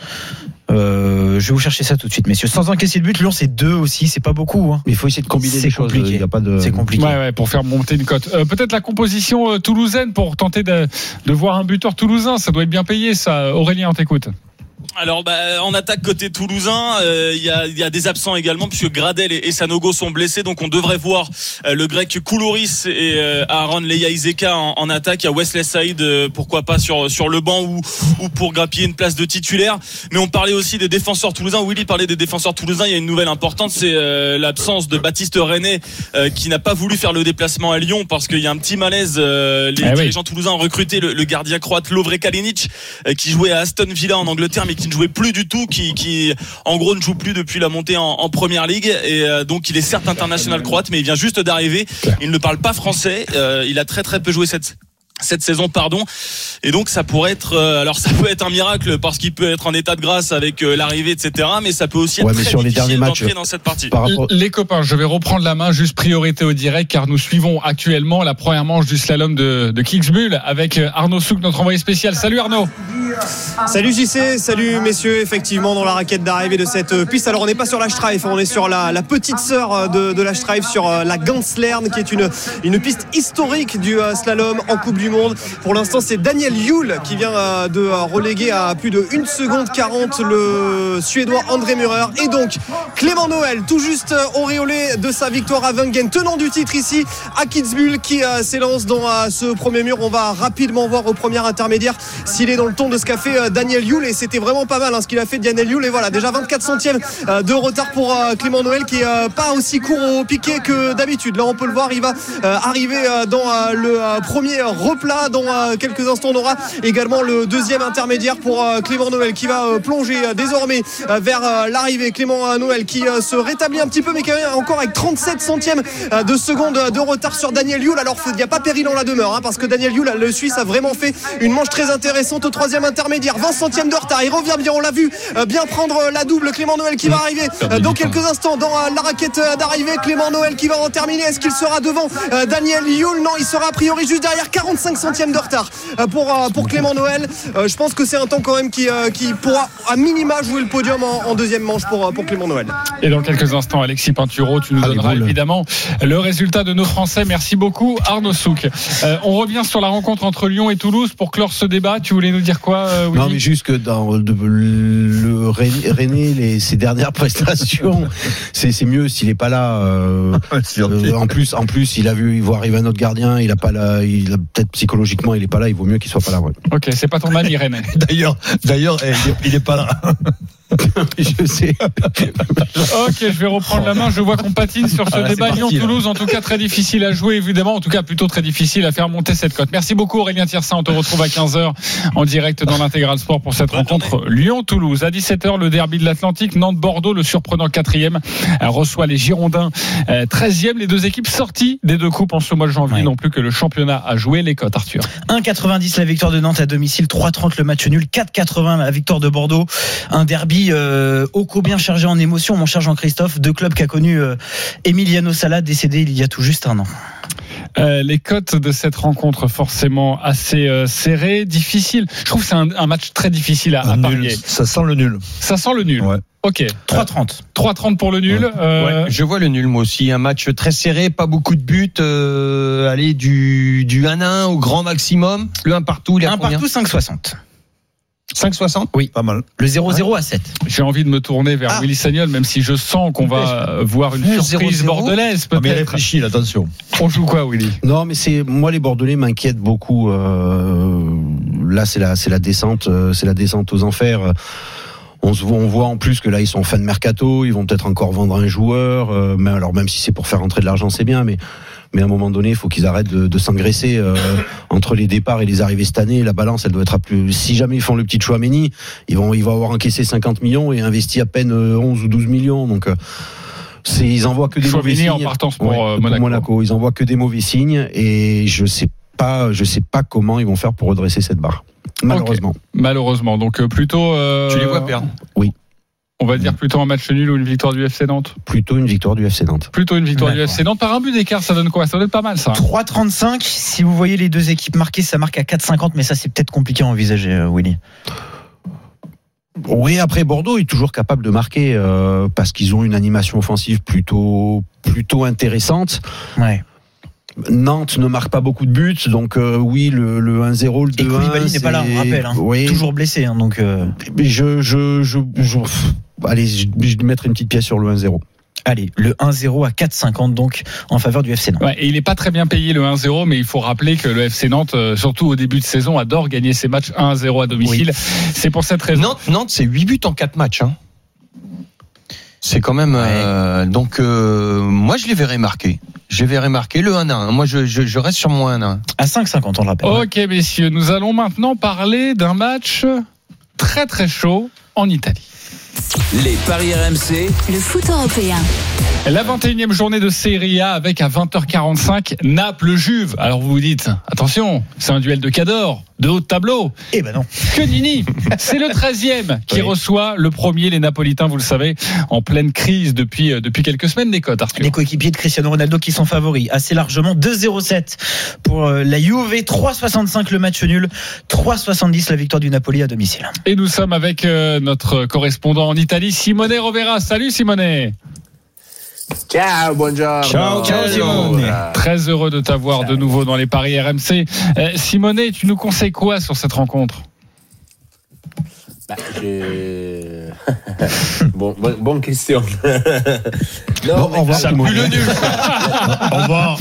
Euh, je vais vous chercher ça tout de suite, messieurs. Sans encaisser de but, Lyon, c'est 2 aussi. C'est pas beaucoup. Hein. Mais il faut essayer de combiner C'est les choses. compliqué. Il y a pas de. C'est compliqué. Ouais, ouais, pour faire monter une cote. Euh, Peut-être la composition euh, toulousaine pour tenter de, de voir un buteur toulousain. Ça doit être bien payé, ça. Aurélien, on t'écoute. Alors, bah, en attaque côté toulousain, euh, il y, a, il y a des absents également, puisque Gradel et, et Sanogo sont blessés. Donc, on devrait voir euh, le grec Koulouris et euh, Aaron Leia Izeka en, en attaque. Il y a Wesley Saïd, euh, pourquoi pas sur, sur le banc ou, ou pour grappiller une place de titulaire. Mais on parlait aussi des défenseurs toulousains. Willy parlait des défenseurs toulousains. Il y a une nouvelle importante, c'est euh, l'absence de Baptiste René, euh, qui n'a pas voulu faire le déplacement à Lyon parce qu'il y a un petit malaise. Euh, les Ah oui. dirigeants toulousains ont recruté le, le gardien croate Lovre Kalinic, euh, qui jouait à Aston Villa en Angleterre, mais qui ne jouait plus du tout, qui, qui en gros ne joue plus depuis la montée en, en première ligue. Et euh, donc il est certes international croate, mais il vient juste d'arriver. Il ne parle pas français. Euh, il a très très peu joué cette cette saison pardon et donc ça pourrait être euh, alors ça peut être un miracle parce qu'il peut être en état de grâce avec euh, l'arrivée etc mais ça peut aussi être Ouais, mais très sur les difficile derniers matchs, dans cette partie Par rapport. Les copains, je vais reprendre la main, juste priorité au direct, car nous suivons actuellement la première manche du slalom de, de Kitzbühel avec euh, Arnaud Souk, notre envoyé spécial. Salut Arnaud Salut JC, salut messieurs, effectivement dans la raquette d'arrivée de cette piste. Alors on n'est pas sur la on est sur la, la petite sœur de, de la sur la Ganslern, qui est une, une piste historique du euh, slalom en Coupe du Monde. Pour l'instant c'est Daniel Yule qui vient euh, de euh, reléguer à plus de 1 seconde 40 le Suédois André Murer. Et donc Clément Noël, tout juste euh, auréolé de sa victoire à Wengen, tenant du titre ici à Kitzbühel, qui s'élance dans ce premier mur. On va rapidement voir au premier intermédiaire s'il est dans le ton de ce qu'a fait Daniel Yule et c'était vraiment pas mal hein, ce qu'il a fait Daniel Yule et voilà déjà 24 centièmes de retard pour Clément Noël qui est pas aussi court au piqué que d'habitude là on peut le voir il va arriver dans le premier replat dans euh, quelques instants on aura également le deuxième intermédiaire pour euh, Clément Noël qui va euh, plonger désormais vers l'arrivée. Clément Noël qui se rétablit un petit peu mais quand même encore avec 37 centièmes de seconde de retard sur Daniel Yule. Alors il n'y a pas péril en la demeure hein, parce que Daniel Yule le Suisse a vraiment fait une manche très intéressante au troisième intermédiaire. 20 centièmes de retard. Il revient bien on l'a vu bien prendre la double. Clément Noël qui va arriver euh, dans quelques instants dans la raquette d'arrivée. Clément Noël qui va en terminer. Est-ce qu'il sera devant Daniel Yule? Non il sera a priori juste derrière 45 centièmes de retard euh, pour, euh, pour Clément Noël Euh, je pense que c'est un temps quand même qui, qui pourra à minima jouer le podium en, en deuxième manche pour, pour Clément Noël Et dans quelques instants, Alexis Pinturo, tu nous Ah, donneras boules. évidemment le résultat de nos Français. Merci beaucoup, Arnaud Souk. Euh, on revient sur la rencontre entre Lyon et Toulouse pour clore ce débat. Tu voulais nous dire quoi, Willy? Non, mais juste que dans le, le René, René, les, ses dernières prestations, c'est c'est mieux s'il est pas là. euh, euh, en plus, en plus, il a vu, il voit arriver un autre gardien. Il a pas là, il a peut-être psychologiquement, il est pas là. Il vaut mieux qu'il soit pas là. ouais. Ok, c'est pas ton ami, René. D'ailleurs, d'ailleurs, eh, il est- il est pas là. je sais. Ok, je vais reprendre la main. Je vois qu'on patine sur ce Ah, là, débat Lyon-Toulouse. En tout cas, très difficile à jouer, évidemment. En tout cas, plutôt très difficile à faire monter cette cote. Merci beaucoup, Aurélien Tiersin. On te retrouve à 15h en direct dans l'intégral sport pour cette rencontre Lyon-Toulouse. À 17h, le derby de l'Atlantique. Nantes-Bordeaux, le surprenant quatrième, euh, reçoit les Girondins euh, 13e. Les deux équipes sorties des deux coupes en ce mois de janvier Ouais. non plus que le championnat a joué les cotes, Arthur. 1,90 la victoire de Nantes à domicile, 3,30 le match nul, 4,80 la victoire de Bordeaux. Un derby euh, ô combien chargé en émotion, mon cher Jean-Christophe. Deux clubs qu'a connu euh, Emiliano Sala, décédé il y a tout juste un an. Euh, les cotes de cette rencontre forcément assez euh, serrées, difficiles. Je trouve que c'est un, un match très difficile à, à nul. parier. Ça sent le nul. Ça sent le nul. Ouais. Ok. 3,30. 3,30 pour le nul. Euh, Ouais, je vois le nul moi aussi. Un match très serré, pas beaucoup de buts. Euh, allez, du, du 1 1 au grand maximum. Le 1 partout, il est à Un combien partout, 5,60. 5,60 Oui. Pas mal. Le 0-0 à 7. J'ai envie de me tourner vers Ah. Willy Sagnol, même si je sens qu'on va euh, voir une surprise 0-0. bordelaise Ah, mais peut-être. réfléchis, là, attention. On joue quoi, Willy? Non, mais c'est moi les Bordelais m'inquiètent beaucoup. euh, là, c'est la c'est la descente, euh, c'est la descente aux enfers. On se voit, on voit en plus que là ils sont en fin de mercato, ils vont peut-être encore vendre un joueur. euh, mais alors même si c'est pour faire entrer de l'argent, c'est bien, mais mais à un moment donné, il faut qu'ils arrêtent de, de s'engraisser euh, entre les départs et les arrivées cette année. La balance, elle doit être à plus. Si jamais ils font le petit Chouameni, ils vont ils vont avoir encaissé 50 millions et investi à peine euh, 11 ou 12 millions. Donc euh, c'est ils envoient que des mauvais signes. en partance pour, Ouais, euh, Monaco. Ils envoient que des mauvais signes et je sais pas, je sais pas comment ils vont faire pour redresser cette barre. Malheureusement. Malheureusement. Donc euh, plutôt. euh, Tu les vois perdre Oui. On va dire plutôt un match nul ou une victoire du FC Nantes. Plutôt une victoire du FC Nantes. Plutôt une victoire du. FC Nantes par un but d'écart, ça donne quoi? Ça donne pas mal ça. 3,35. Si vous voyez les deux équipes marquées, ça marque à 4,50, mais ça c'est peut-être compliqué à envisager, euh, Willy. Oui, après Bordeaux est toujours capable de marquer euh, parce qu'ils ont une animation offensive plutôt plutôt intéressante. Ouais. Nantes ne marque pas beaucoup de buts, donc euh, oui, le, le 1-0, le 2-1. Et Koulibaly n'est pas là, on rappelle. hein. Oui, Toujours blessé, hein, donc. euh, Mais je, je, je, je- pff, allez, je, vais mettre une petite pièce sur le 1-0. Allez, le 1-0 à 4,50 donc en faveur du FC Nantes. Ouais, et il est pas très bien payé le 1-0, mais il faut rappeler que le FC Nantes, euh, surtout au début de saison, adore gagner ses matchs 1-0 à domicile. C'est pour cette raison. Nantes, Nantes c'est 8 buts en 4 matchs. Hein. C'est quand même. euh, donc, euh, moi, je les verrai marquer. Je les verrai marquer le 1-1. Moi, je, je, je reste sur mon 1-1. À 5,50 on le rappelle. Ok, messieurs, nous allons maintenant parler d'un match très très chaud en Italie. Les paris RMC, Le foot européen. La 21e journée de Serie A avec à 20h45 Naples-Juve. Alors vous vous dites, attention, c'est un duel de cadors, de haut de tableau. Eh ben non. Que nini C'est le 13e qui Oui. reçoit le premier, les Napolitains, vous le savez, en pleine crise depuis, euh, depuis quelques semaines, les cotes, Arthur. Les coéquipiers de Cristiano Ronaldo qui sont favoris assez largement 2-0-7 pour euh, la Juve, 3-65 le match nul, 3-70 la victoire du Napoli à domicile. Et nous sommes avec euh, notre correspondant en Italie, Simone Rovera. Salut Simone Ciao, buongiorno. Ciao, ciao, Simone. Très heureux de t'avoir de nouveau dans les paris RMC. Euh, Simone, tu nous conseilles quoi sur cette rencontre? Bah, je- bon, bon- bonne question. non, Bon, mais- au revoir, Ça pue le nul. Au revoir.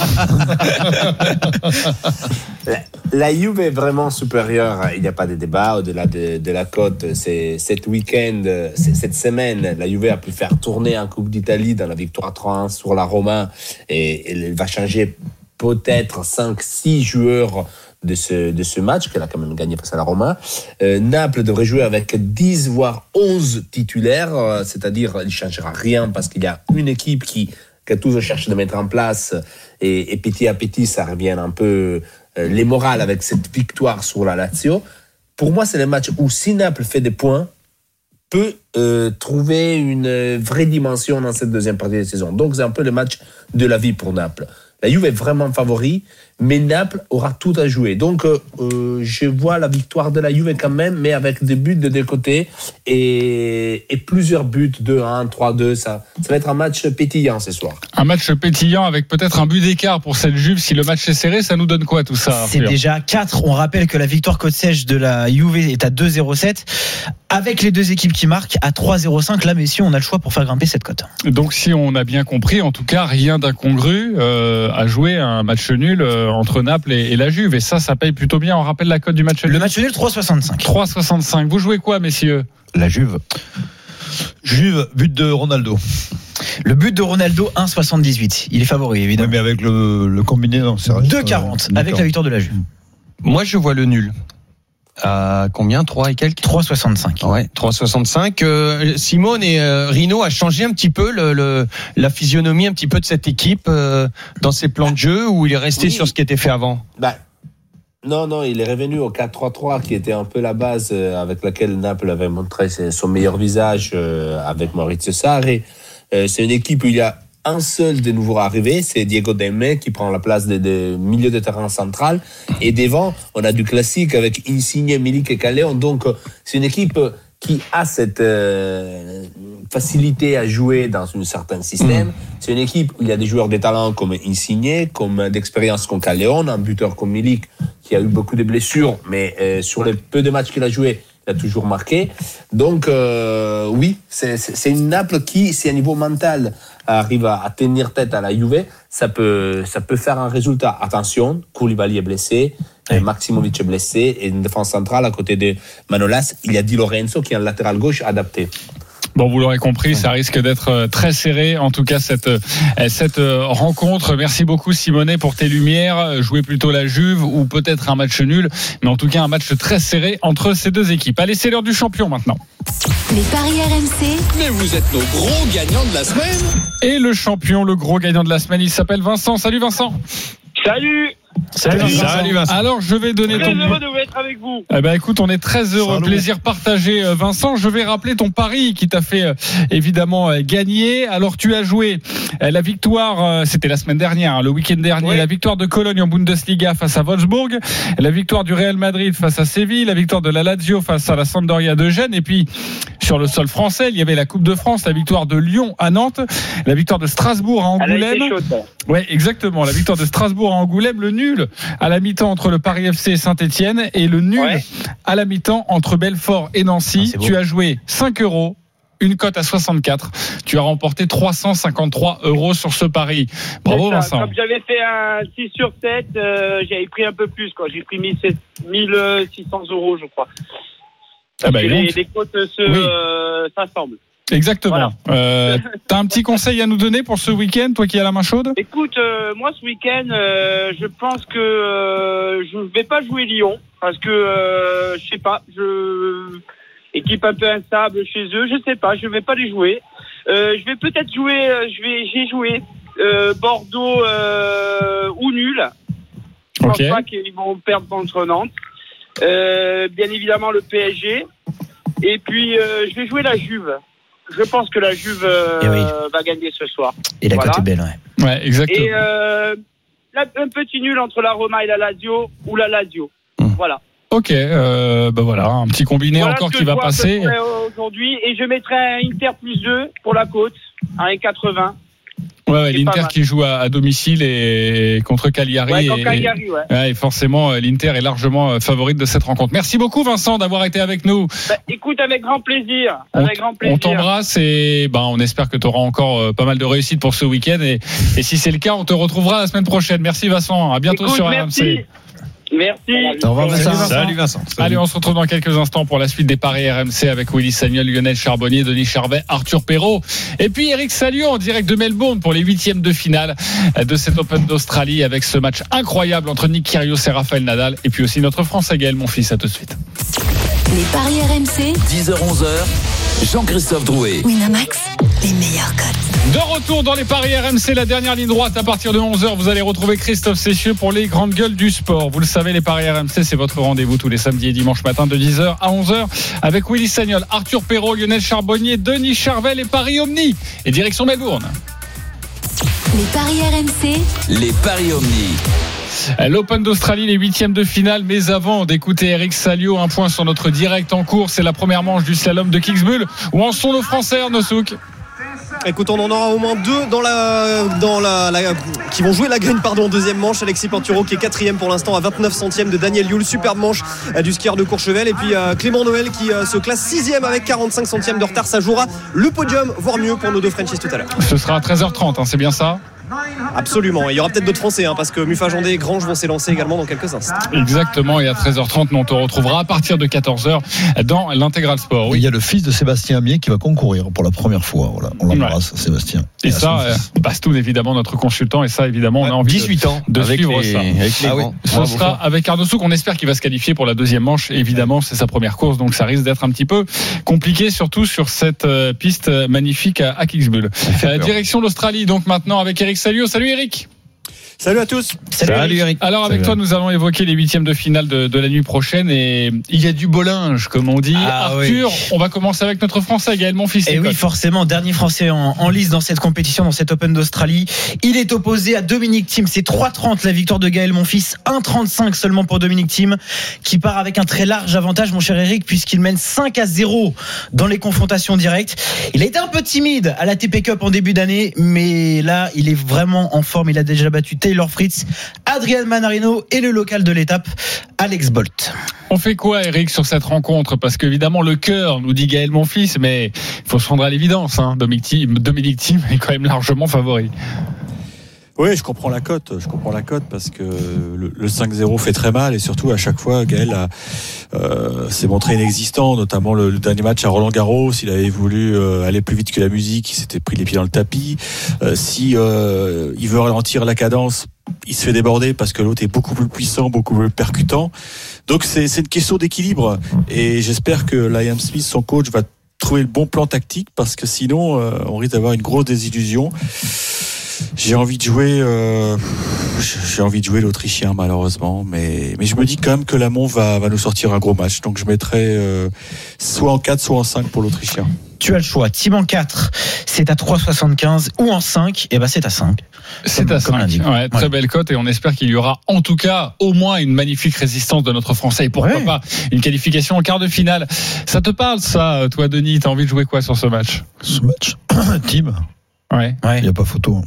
La, la Juve est vraiment supérieure. Il n'y a pas de débat au-delà de, de la cote. C'est cet week-end, cette semaine, la Juve a pu faire tourner en Coupe d'Italie dans la victoire 3-1 sur la Roma et, elle va changer peut-être 5-6 joueurs de ce, de ce match qu'elle a quand même gagné face à la Roma. Euh, Naples devrait jouer avec 10 voire 11 titulaires, euh, c'est-à-dire il ne changera rien parce qu'il y a une équipe qui que tous cherchent de mettre en place et, et petit à petit ça revient un peu euh, les morales avec cette victoire sur la Lazio. Pour moi, c'est le match où si Naples fait des points, peut trouver une vraie dimension dans cette deuxième partie de saison. Donc c'est un peu le match de la vie pour Naples. La Juve est vraiment favori, mais Naples aura tout à jouer. Donc euh, euh, je vois la victoire de la Juve quand même, mais avec des buts de deux côtés et, et plusieurs buts, 2-1, 3-2. Ça, ça va être un match pétillant ce soir. Un match pétillant avec peut-être un but d'écart pour cette Juve. Si le match est serré, ça nous donne quoi tout ça C'est déjà 4. On rappelle que la victoire côte sèche de la Juve est à 2-0-7 avec les deux équipes qui marquent à 3-0-5. Là, messieurs, on a le choix pour faire grimper cette cote. Donc si on a bien compris, en tout cas, rien d'incongru euh, à jouer un match nul euh, entre Naples et, et la Juve. Et ça, ça paye plutôt bien. On rappelle la cote du match nul. Le match nul 3-65. 3,65. Vous jouez quoi, messieurs? La Juve. Juve, but de Ronaldo. Le but de Ronaldo 1,78. Il est favori Oui, évidemment. mais avec le, le combiné, non, c'est vrai. 2,40 avec la victoire de la Juve. Moi, je vois le nul. À combien? 3 et quelques? 3,65. Ouais, 3,65. Euh, Simone et euh, Rino a changé un petit peu le, le- la physionomie un petit peu de cette équipe euh, dans ses plans de jeu ou il est resté Oui. sur ce qui était fait avant? Bah, non, non, il est revenu au 4-3-3, qui était un peu la base euh, avec laquelle Naples avait montré son meilleur visage avec Maurizio Sarri. C'est une équipe où il y a un seul des nouveaux arrivés, c'est Diego Demme qui prend la place de, de milieu de terrain central. Et devant, on a du classique avec Insigne, Milik et Caléon. Donc, c'est une équipe qui a cette euh, facilité à jouer dans un certain système. C'est une équipe où il y a des joueurs de talent comme Insigne, comme d'expérience comme Caléon, un buteur comme Milik qui a eu beaucoup de blessures, mais euh, sur les peu de matchs qu'il a joué, a toujours marqué. Donc euh, oui, c'est- une Naples qui, si à niveau mental arrive à, à tenir tête à la Juve, ça peut, ça peut faire un résultat. Attention, Koulibaly est blessé, Maximovic est blessé, et une défense centrale à côté de Manolas, il y a Di Lorenzo qui est un latéral gauche adapté. Bon, vous l'aurez compris, ça risque d'être euh, très serré. En tout cas, cette, euh, cette euh, rencontre. Merci beaucoup, Simonet, pour tes lumières. Jouer plutôt la Juve ou peut-être un match nul. Mais en tout cas, un match très serré entre ces deux équipes. Allez, c'est l'heure du champion maintenant. Les paris RMC. Mais vous êtes nos gros gagnants de la semaine. Et le champion, le gros gagnant de la semaine, il s'appelle Vincent. Salut Vincent. Salut Salut, Vincent. Alors, je vais donner Très ton. heureux de être avec vous. Eh ben écoute, on est très heureux, Salut. plaisir partagé. Euh, Vincent, je vais rappeler ton pari qui t'a fait euh, évidemment euh, gagner. Alors tu as joué la victoire, c'était la semaine dernière, hein, le week-end dernier, Oui. la victoire de Cologne en Bundesliga face à Wolfsburg, la victoire du Real Madrid face à Séville, la victoire de la Lazio face à la Sampdoria de Gênes, et puis sur le sol français, il y avait la Coupe de France, la victoire de Lyon à Nantes, la victoire de Strasbourg à Elle a été Angoulême. chaude. ça. Ouais, exactement. La victoire de Strasbourg à Angoulême, le nul à la mi-temps entre le Paris FC et Saint-Etienne et le nul Ouais. à la mi-temps entre Belfort et Nancy. Ah, tu as joué 5 euros. Une cote à 64. Tu as remporté 353 euros sur ce pari. Bravo ça. Vincent. Comme j'avais fait un 6 sur 7, euh, j'avais pris un peu plus. quoi. J'ai pris 1700 1600 euros, je crois. Ah bah, les, les côtes se, Oui. euh, s'assemblent. Exactement. Euh, T'as un petit conseil à nous donner pour ce week-end, toi qui as la main chaude? Écoute, euh, moi ce week-end, euh, je pense que je vais pas jouer Lyon parce que je sais pas, je équipe un peu instable chez eux, je sais pas, je vais pas les jouer. Je vais peut-être jouer, je vais, j'ai joué Bordeaux ou nul. Je pense pas qu'ils vont perdre contre Nantes. Bien évidemment le PSG. Et puis je vais jouer la Juve. Je pense que la Juve euh, Eh oui. va gagner ce soir. Et la Voilà. cote est belle, ouais. Ouais, exactement. Et euh, un petit nul entre la Roma et la Lazio ou la Lazio. Voilà. Ok, euh, bah voilà, un petit combiné voilà encore qui va passer. près Aujourd'hui et je mettrai un Inter plus 2 pour la côte à 1,80. Ouais, l'Inter qui joue à, à domicile et contre Cagliari. Ouais, et- quand Cagliari, ouais. Ouais, et forcément, euh, l'Inter est largement euh, favorite de cette rencontre. Merci beaucoup, Vincent, d'avoir été avec nous. Bah, écoute, avec grand plaisir. On, t'embrasse et ben, on espère que tu auras encore euh, pas mal de réussite pour ce week-end. Et, et si c'est le cas, on te retrouvera la semaine prochaine. Merci, Vincent. À bientôt Écoute, sur. RMC. Merci. Au revoir, Salut, Vincent. Vincent. Salut Vincent. Allez, on se retrouve dans quelques instants pour la suite des paris RMC avec Willy Sagnol, Lionel Charbonnier, Denis Charvet, Arthur Perrault et puis Eric Salio en direct de Melbourne pour les huitièmes de finale de cet Open d'Australie avec ce match incroyable entre Nick Kyrgios et Rafael Nadal et puis aussi notre Français Gaël, mon fils. À tout de suite. Les paris RMC. 10h-11h, Jean-Christophe Drouet. Winamax, les meilleurs cotes. De retour dans les paris RMC, la dernière ligne droite à partir de 11h, vous allez retrouver Christophe Cessieux pour les grandes gueules du sport. Vous le savez, les paris RMC, c'est votre rendez-vous tous les samedis et dimanches matin de 10h à 11h avec Willy Sagnol, Arthur Perrault, Lionel Charbonnier, Denis Charvel et Paris Omni. Et direction Melbourne. Les paris RMC. Les paris Omni. L'Open d'Australie, les huitièmes de finale. Mais avant d'écouter Eric Salio, un point sur notre direct en cours. C'est la première manche du slalom de Kitzbühel. Où en sont nos Français, Arnaud Souk? Écoute, on en aura au moins deux dans la, dans la, qui vont jouer la green, pardon, deuxième manche. Alexis Pinturo qui est quatrième pour l'instant à 29 centièmes de Daniel Yule, superbe manche euh, du skieur de Courchevel. Et puis euh, Clément Noël qui euh, se classe sixième avec 45 centièmes de retard. Ça jouera le podium, voire mieux pour nos deux Frenchies tout à l'heure. Ce sera à 13h30, hein, c'est bien ça? Absolument. Et il y aura peut-être d'autres Français, hein, parce que Mufa Jandé et Grange vont s'élancer également dans quelques instants. Exactement, et à 13h30, nous on te retrouvera à partir de 14h dans l'intégral sport. Oui. Il y a le fils de Sébastien Amier qui va concourir pour la première fois. Voilà. On l'embrasse, Sébastien. Et, ça, euh, Bastoun, évidemment, notre consultant, et ça, évidemment, on a envie 18 de, ans de avec suivre les- ça. avec les Ah oui. sera avec Arnaud Souk, on espère qu'il va se qualifier pour la deuxième manche. Évidemment, c'est sa première course, donc ça risque d'être un petit peu compliqué, surtout sur cette euh, piste magnifique à, à Kitzbühel. Euh, direction l'Australie, donc maintenant avec Eric Salio. Salut Eric Salut à tous. Salut, Eric. Alors avec Salut. toi, nous allons évoquer les huitièmes de finale de, de la nuit prochaine et il y a du beau linge, comme on dit. Ah, Arthur, oui. on va commencer avec notre Français Gaël Monfils. Et oui, forcément, dernier Français en, en lice dans cette compétition, dans cette Open d'Australie. Il est opposé à Dominique Thiem. C'est 3,30 la victoire de Gaël Monfils, 1,35 seulement pour Dominique Thiem, qui part avec un très large avantage, mon cher Eric, puisqu'il mène 5 à 0 dans les confrontations directes. Il a été un peu timide à la TP Cup en début d'année, mais là, il est vraiment en forme. Il a déjà battu Taylor Fritz, Adrian Manarino et le local de l'étape, Alex Bolt. On fait quoi, Eric, sur cette rencontre? Parce qu'évidemment, le cœur nous dit Gaël Monfils, mais il faut se rendre à l'évidence. Hein. Dominique Thiem Dominique Thiem est quand même largement favori. Oui, je comprends la cote. Je comprends la cote parce que le, le 5-0 fait très mal et surtout à chaque fois, Gaël euh, s'est montré inexistant, notamment le, le dernier match à Roland Garros. Il avait voulu euh, aller plus vite que la musique, il s'était pris les pieds dans le tapis. Euh, si euh, il veut ralentir la cadence, il se fait déborder parce que l'autre est beaucoup plus puissant, beaucoup plus percutant. Donc c'est c'est une question d'équilibre et j'espère que Liam Smith, son coach, va trouver le bon plan tactique parce que sinon euh, on risque d'avoir une grosse désillusion. J'ai envie de jouer, euh, j'ai envie de jouer l'Autrichien malheureusement, mais mais je me dis quand même que Lamont va va nous sortir un gros match, donc je mettrai euh, soit en 4 soit en 5 pour l'Autrichien. Tu as le choix. Team en 4, c'est à 3,75 ou en 5, et ben c'est à 5. C'est à comme 5. l'indique. Ouais, très Ouais. belle cote et on espère qu'il y aura en tout cas au moins une magnifique résistance de notre Français et pourquoi Ouais. pas une qualification en quart de finale. Ça te parle ça, toi Denis? T'as envie de jouer quoi sur ce match? Ce match, Team, Ouais. il n'y a pas photo.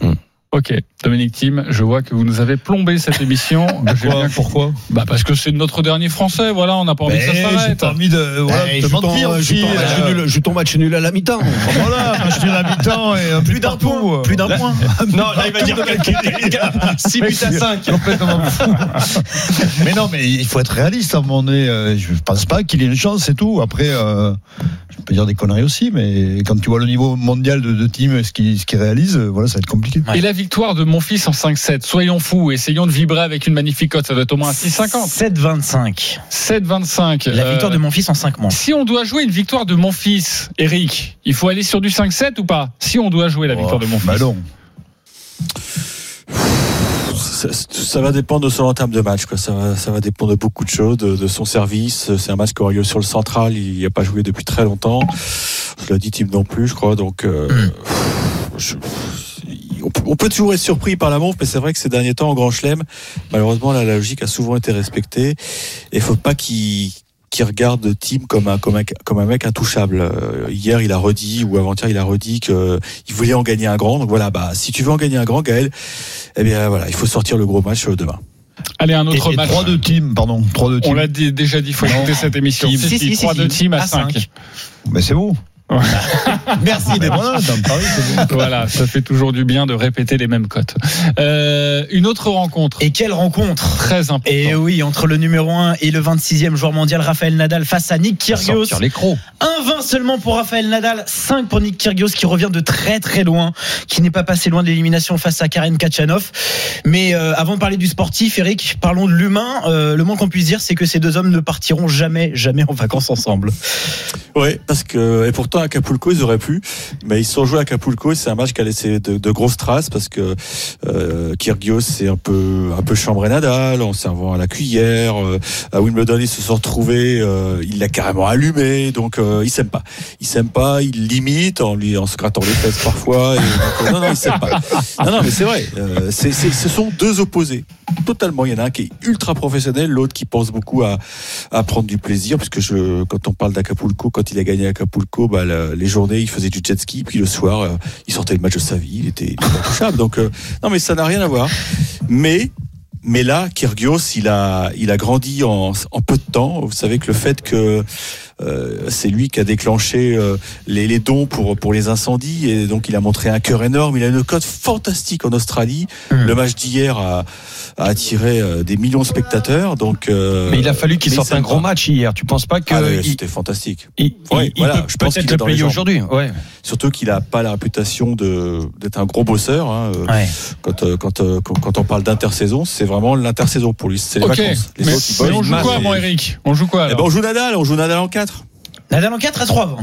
Ok, Dominique Thiem, je vois que vous nous avez plombé cette émission. Bien- Pourquoi? Bah parce que c'est notre dernier Français, voilà, on n'a pas envie que ça Ben, J'ai s'arrête. pas envie de, voilà, Eh, de joue, mentir ton, joue, aussi. ton match euh, nul, match nul à la mi-temps. Voilà, match nul à mi-temps et un Plus d'un point. Plus d'un point. Non, là, il va dire 6 buts à 5. Complètement fou. mais non, mais il faut être réaliste à un moment donné. Euh, Je pense pas qu'il ait une chance, c'est tout. Après, euh, je peux dire des conneries aussi, mais quand tu vois le niveau mondial de, de team et ce qu'il ce qu'il réalise, euh, voilà, ça va être compliqué. Et la victoire de mon fils en 5-7, soyons fous, essayons de vibrer avec une magnifique cote, ça doit être au moins à 6,50. 7,25. 7,25. La victoire Euh, de mon fils en 5 manches. Si on doit jouer une victoire de mon fils, Eric, il faut aller sur du 5-7 ou pas? Si on doit jouer la victoire de mon fils. Bah non. Ça, ça va dépendre de son entame de match. Quoi. Ça, va, ça va dépendre de beaucoup de choses, de, de son service. C'est un match qui aura lieu sur le central. Il n'y a pas joué depuis très longtemps. Je l'ai dit, Tim non plus, je crois. Donc, euh, je- on, peut, on toujours être surpris par la montre, mais c'est vrai que ces derniers temps, en Grand Chelem, malheureusement, la logique a souvent été respectée. Et il faut pas qu'il regarde Tim comme un, comme un, comme un mec intouchable. Euh, hier, il a redit, ou avant-hier, il a redit qu'il voulait en gagner un grand. Donc voilà, bah, si tu veux en gagner un grand, Gaël, eh bien voilà, il faut sortir le gros match euh, demain. Allez, un autre Et, et match. 3 de team, pardon. 3 de On team. l'a dit- déjà dit, il faut écouter cette émission. Team. Si, Si, si, si, 3 si, de si. team à À 5. cinq. Mais c'est vous. Merci Mais voilà. Voilà, ça fait toujours du bien de répéter les mêmes cotes. Euh, une autre rencontre Et quelle rencontre très importante. Et oui, entre le numéro 1 et le 26e joueur mondial, Raphaël Nadal face à Nick Kyrgios. Sortir les crocs. 1-20 seulement pour Raphaël Nadal, 5 pour Nick Kyrgios qui revient de très très loin, qui n'est pas passé loin de l'élimination face à Karen Kachanov. Mais euh, avant de parler du sportif, Eric, parlons de l'humain. Euh, le moins qu'on puisse dire, c'est que ces deux hommes ne partiront jamais, jamais en vacances ensemble. Ouais, parce que et pourtant à Acapulco ils auraient pu, mais ils sont joués à Acapulco c'est un match qui a laissé de, grosses traces parce que euh, Kyrgios c'est un peu un peu chambré Nadal en servant à la cuillère. euh, à Wimbledon ils se sont retrouvés, euh, il l'a carrément allumé, donc euh, ils s'aiment pas. Ils s'aiment pas, ils limitent en lui en se grattant les fesses parfois. Et, non non ils s'aiment pas. Non non mais c'est vrai, ce sont deux opposés totalement. Il y en a un qui est ultra professionnel, l'autre qui pense beaucoup à, à prendre du plaisir, puisque quand on parle d'Acapulco, quand il a gagné Acapulco, bah, la- les journées, il faisait du jet ski, puis le soir, euh, il sortait le match de sa vie, il était, intouchable. Donc, euh, non, mais ça n'a rien à voir. Mais, mais là, Kyrgios, il a, il a grandi en, en peu de temps. Vous savez que le fait que euh, c'est lui qui a déclenché euh, les, les dons pour pour les incendies et donc il a montré un cœur énorme. Il a une cote fantastique en Australie. Le match d'hier a, a attiré euh, des millions de spectateurs. Donc, euh, Mais il a fallu qu'il sorte un gros match hier. Tu penses pas que Ah il- c'était fantastique. il, Ouais, il- il voilà, peut je pense qu'il le payer aujourd'hui Ouais. Surtout qu'il a pas la réputation de d'être un gros bosseur. hein, euh, Ouais. Quand, quand, quand quand on parle d'intersaison, c'est vraiment l'intersaison pour lui. C'est les Ok. vacances. Les Mais, autres, mais on joue quoi, et- mon Eric? On joue quoi Eh ben, alors? on joue Nadal, on joue Nadal en 4. Nadal en 4 à 3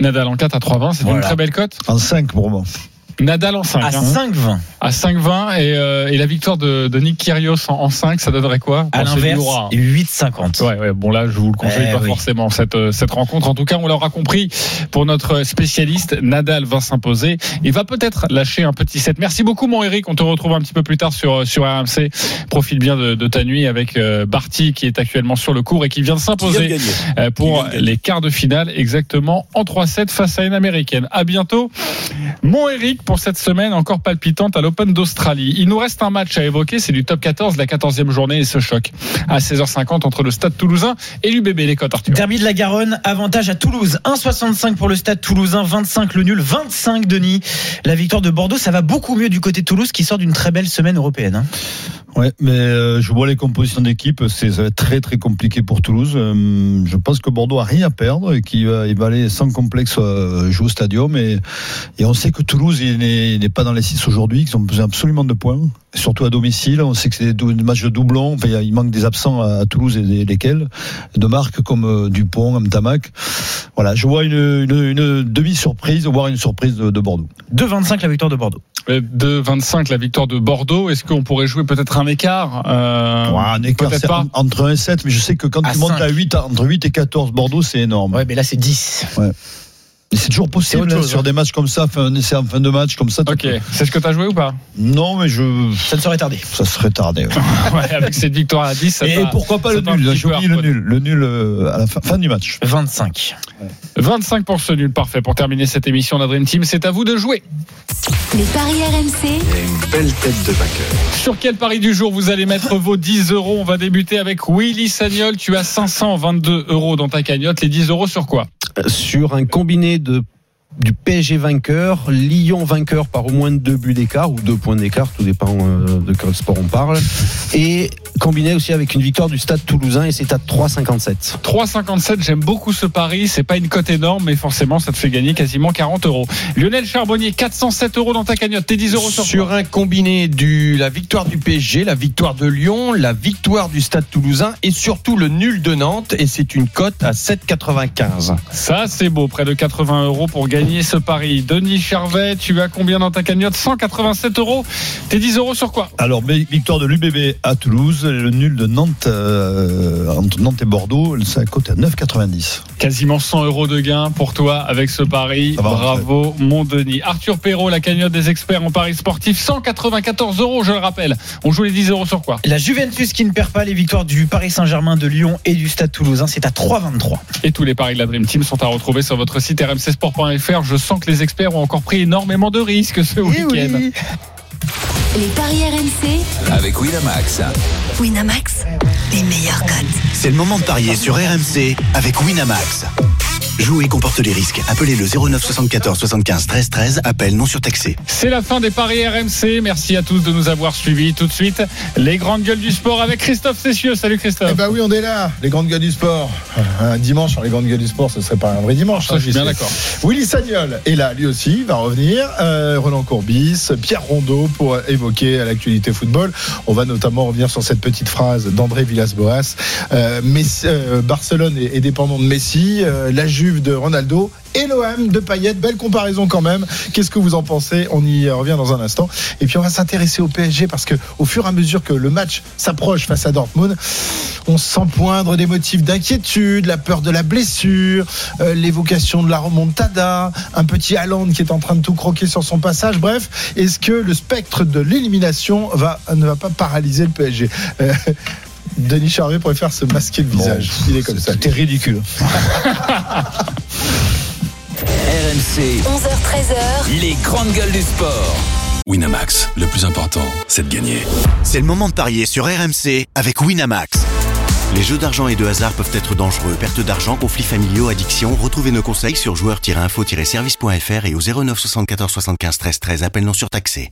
Nadal en 4 à 3,20, c'est une très belle cote. En 5 pour moi. Nadal en 5. À hein. 5-20. À 5,20 et, euh, et la victoire de, de Nick Kyrgios en, en 5, ça donnerait quoi À l'inverse, lourd, hein. 8-50. Ouais, ouais, bon là, je vous le conseille Eh pas oui. forcément cette euh, cette rencontre. En tout cas, on l'aura compris pour notre spécialiste, Nadal va s'imposer. Il va peut-être lâcher un petit set. Merci beaucoup, mon Eric. On te retrouve un petit peu plus tard sur sur RMC. Profite bien de, de ta nuit avec euh, Barty qui est actuellement sur le cours et qui vient de s'imposer euh, pour de les quarts de finale exactement en 3-7 face à une américaine. À bientôt. Mon Eric pour cette semaine encore palpitante à l'Open d'Australie. Il nous reste un match à évoquer, c'est du top 14, la 14e journée et ce choc à 16h50 entre le Stade Toulousain et l'UBB les cotes Arthur. Derby de la Garonne, avantage à Toulouse. 1,65 pour le stade toulousain, 25 le nul, 25 Denis. La victoire de Bordeaux, ça va beaucoup mieux du côté de Toulouse qui sort d'une très belle semaine européenne. hein. Ouais, mais euh, je vois les compositions d'équipe, c'est ça va être très très compliqué pour Toulouse. Euh, je pense que Bordeaux a rien à perdre et qu'il va, il va aller sans complexe euh, jouer au stadium. Et, et on sait que Toulouse il n'est il n'est pas dans les 6 aujourd'hui, qu'ils ont besoin absolument de points, surtout à domicile. On sait que c'est des, matchs de doublons. Enfin, il manque des absents à, Toulouse et des- lesquels de marques comme euh, Dupont, Amtamac. Voilà, je vois une, une, une demi-surprise, voire une surprise de, de Bordeaux. 2,25 la victoire de Bordeaux. Euh, De 25 la victoire de Bordeaux. Est-ce qu'on pourrait jouer peut-être un écart euh, Ouais, un écart pas. entre 1 et 7, mais je sais que quand À tu montes à 8, entre 8 et 14 Bordeaux, c'est énorme. Ouais, mais là c'est 10. C'est toujours possible hein, sur hein. des matchs comme ça, fin, un essai en fin de match comme ça. Ok, c'est ce que tu as joué ou pas? Non, mais je. Ça ne serait tardé. Ça serait tardé. ouais. Ouais, avec cette victoire à 10, ça Et pourquoi pas le nul J'ai oublié le nul. Le nul euh, à la fin, fin du match. 25. 25 pour ce nul, parfait. Pour terminer cette émission, la Dream Team, c'est à vous de jouer. Les paris RMC. Une belle tête de vainqueur. Sur quel pari du jour vous allez mettre vos 10 euros? On va débuter avec Willy Sagnol. Tu as 522 euros dans ta cagnotte. Les 10 euros sur quoi? Sur un combiné de du PSG vainqueur, Lyon vainqueur par au moins deux buts d'écart ou deux points d'écart, tout dépend euh, de quel sport on parle, et combiné aussi avec une victoire du Stade Toulousain et c'est à 3,57. 3,57, j'aime beaucoup ce pari. C'est pas une cote énorme, mais forcément, ça te fait gagner quasiment 40 euros. Lionel Charbonnier, 407 euros dans ta cagnotte. Tes 10 euros sur, Sur un combiné du la victoire du PSG, la victoire de Lyon, la victoire du Stade Toulousain et surtout le nul de Nantes et c'est une cote à 7,95. Ça, c'est beau. Près de 80 euros pour gagner ce pari. Denis Charvet, tu as combien dans ta cagnotte? 187 euros. Tes 10 euros sur quoi? Alors, victoire de l'UBB à Toulouse, le nul de Nantes, euh, entre Nantes et Bordeaux, ça cote à 9,90. Quasiment 100 euros de gain pour toi avec ce pari. Bravo, mon Denis. Arthur Perrault, la cagnotte des experts en paris sportifs, 194 euros, je le rappelle. On joue les 10 euros sur quoi? La Juventus qui ne perd pas les victoires du Paris Saint-Germain, de Lyon et du Stade Toulousain, c'est à 3,23. Et tous les paris de la Dream Team sont à retrouver sur votre site rmcsport.fr. Je sens que les experts ont encore pris énormément de risques ce week-end. Les paris RMC. Avec Winamax. Winamax. Les meilleurs cotes. C'est le moment de parier sur RMC avec Winamax. Jouer comporte les risques. Appelez le 09 74 75 13 13. Appel non surtaxé. C'est la fin des paris RMC. Merci à tous de nous avoir suivis. Tout de suite, les grandes gueules du sport avec Christophe Cessieux. Salut Christophe. Eh ben oui, on est là, les grandes gueules du sport. Un dimanche sur les grandes gueules du sport, ce serait pas un vrai dimanche. Ça, hein, je suis bien d'accord. Willy Sagnol est là, lui aussi, il va revenir. Euh, Roland Courbis, Pierre Rondeau pour évoquer l'actualité football. On va notamment revenir sur cette petite phrase d'André Villas-Boas. Euh, Messi- euh, Barcelone est, est dépendant de Messi, euh, la Juve de Ronaldo et l'OM de Payet. Belle comparaison quand même. Qu'est-ce que vous en pensez? On y revient dans un instant. Et puis on va s'intéresser au PSG parce que au fur et à mesure que le match s'approche face à Dortmund, on sent poindre des motifs d'inquiétude, la peur de la blessure, euh, l'évocation de la remontada, un petit Haaland qui est en train de tout croquer sur son passage. Bref, est-ce que le spectre de l'élimination va, ne va pas paralyser le PSG Euh, Denis Charvet préfère se masquer le visage. Il est comme ça. C'était ridicule. RMC, 11h13h. les grandes gueules du sport. Winamax, le plus important, c'est de gagner. C'est le moment de parier sur RMC avec Winamax. Les jeux d'argent et de hasard peuvent être dangereux. Perte d'argent, conflits familiaux, addiction. Retrouvez nos conseils sur joueurs-info-service.fr et au 09 74 75 13 13. Appel non surtaxé.